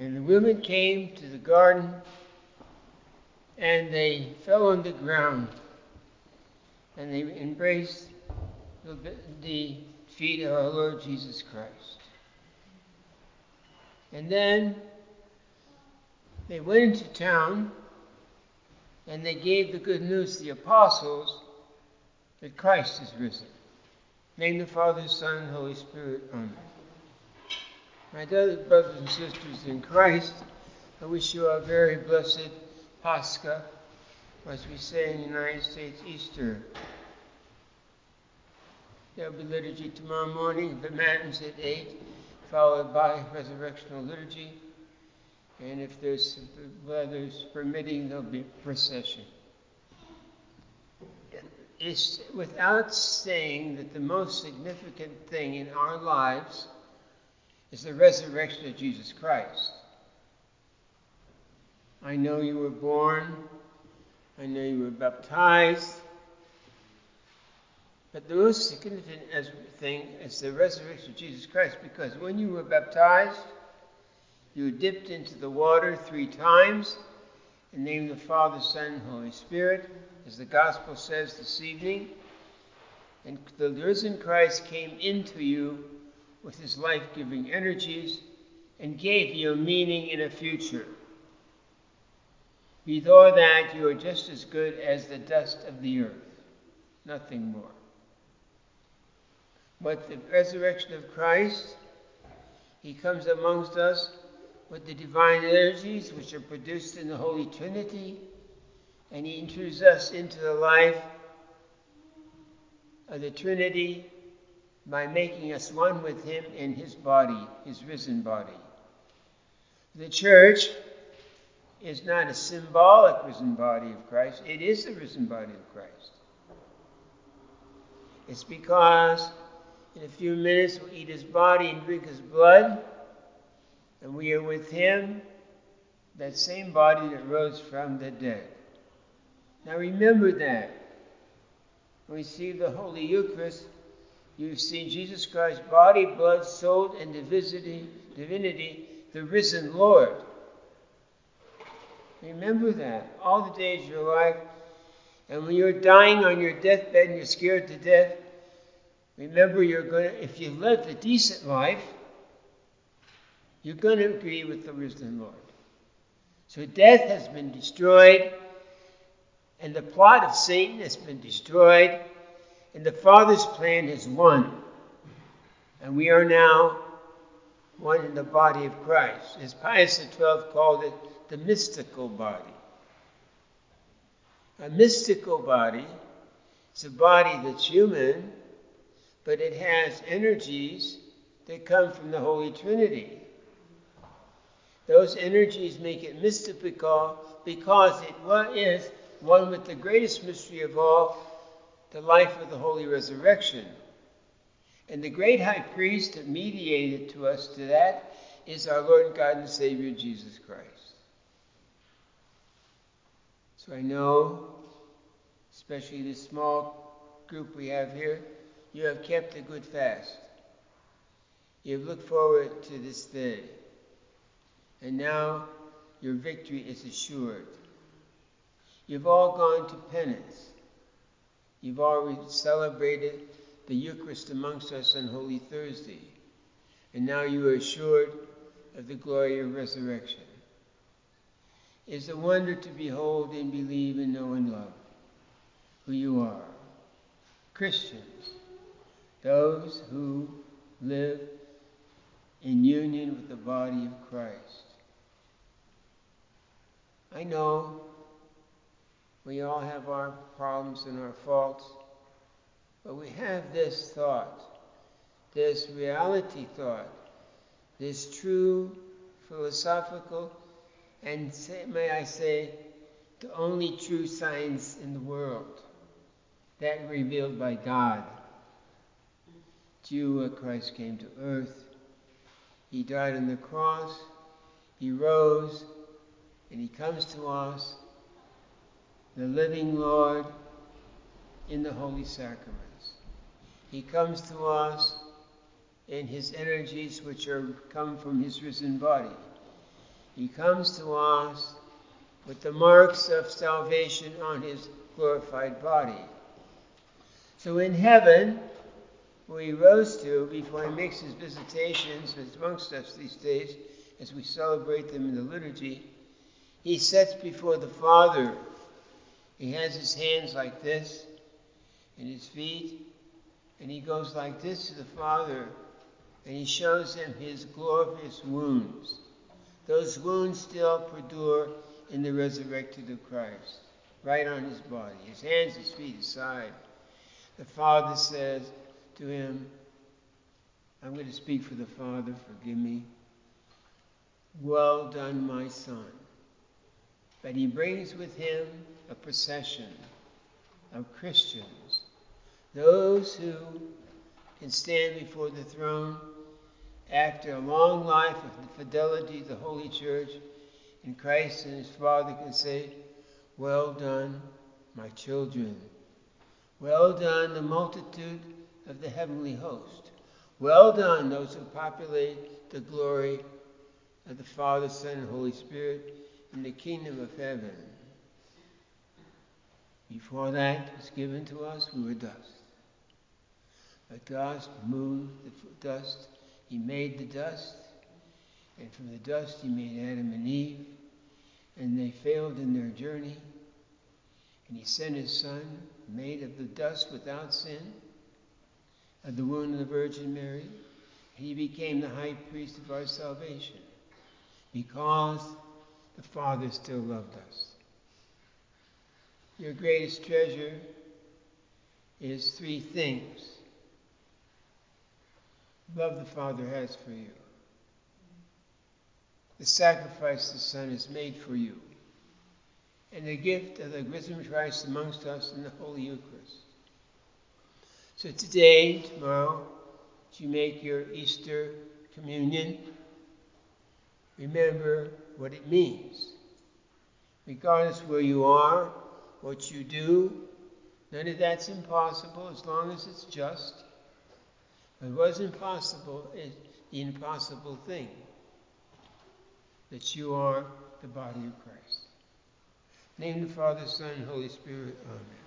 And the women came to the garden and they fell on the ground and they embraced the, feet of our Lord Jesus Christ. And then they went into town and they gave the good news to the apostles that Christ is risen. Name the Father, Son, and Holy Spirit. Amen. My dear brothers and sisters in Christ, I wish you a very blessed Pascha, as we say in the United States, Easter. There'll be liturgy tomorrow morning, the Matins at 8, followed by resurrectional liturgy. And if there's weather's permitting, there'll be procession. It's without saying that the most significant thing in our lives is the resurrection of Jesus Christ. I know you were born, I know you were baptized, but the most significant thing is the resurrection of Jesus Christ because when you were baptized, you were dipped into the water three times in the name of the Father, Son, and Holy Spirit, as the Gospel says this evening. And the risen Christ came into you with his life giving energies and gave you meaning and a future. Before that, you are just as good as the dust of the earth, nothing more. But the resurrection of Christ, he comes amongst us with the divine energies which are produced in the Holy Trinity, and he enters us into the life of the Trinity by making us one with him in his body, his risen body. The church is not a symbolic risen body of Christ, it is the risen body of Christ. It's because in a few minutes we'll eat his body and drink his blood, and we are with him, that same body that rose from the dead. Now remember that. When we see the Holy Eucharist, you've seen Jesus Christ's body, blood, soul, and divinity, the risen Lord. Remember that all the days of your life. And when you're dying on your deathbed and you're scared to death, remember you're going to, if you live a decent life, you're going to agree with the risen Lord. So death has been destroyed, and the plot of Satan has been destroyed, and the Father's plan is one. And we are now one in the body of Christ. As Pius XII called it, the mystical body. A mystical body is a body that's human, but it has energies that come from the Holy Trinity. Those energies make it mystical because it is one with the greatest mystery of all, the life of the Holy Resurrection. And the great high priest that mediated to us to that is our Lord God and Savior Jesus Christ. So I know, especially this small group we have here, you have kept a good fast. You have looked forward to this day. And now your victory is assured. You've all gone to penance. You've already celebrated the Eucharist amongst us on Holy Thursday. And now you are assured of the glory of resurrection It's a wonder to behold and believe and know and love who you are. Christians, those who live in union with the body of Christ. I know we all have our problems and our faults, but we have this thought, this reality thought, this true philosophical and say, may I say, the only true science in the world, that revealed by God. Jew, Christ came to earth. He died on the cross. He rose, and he comes to us, the living Lord, in the holy sacraments. He comes to us in his energies which are come from his risen body. He comes to us with the marks of salvation on his glorified body. So in heaven, where he rose to before he makes his visitations amongst us these days, as we celebrate them in the liturgy, he sets before the Father. He has his hands like this and his feet, and he goes like this to the Father, and he shows him his glorious wounds. Those wounds still perdure in the resurrected of Christ, right on his body, his hands, his feet, his side. The Father says to him, I'm going to speak for the Father, forgive me. Well done, my son. But he brings with him a procession of Christians, those who can stand before the throne after a long life of fidelity to the Holy Church, and Christ and his Father can say, Well done, my children. Well done, the multitude of the heavenly host. Well done, those who populate the glory of the Father, Son, and Holy Spirit in the kingdom of heaven. Before that was given to us, we were dust. But God moved the dust. He made the dust. And from the dust, He made Adam and Eve. And they failed in their journey. And He sent His Son, made of the dust without sin, of the womb of the Virgin Mary. He became the high priest of our salvation because the Father still loved us. Your greatest treasure is three things love the Father has for you, the sacrifice the Son has made for you, and the gift of the risen Christ amongst us in the Holy Eucharist. So today, tomorrow, as you make your Easter communion, remember what it means. Regardless where you are, what you do, none of that's impossible as long as it's just. What is impossible is the impossible thing that you are the body of Christ. Name the Father, Son, Holy Spirit. Amen.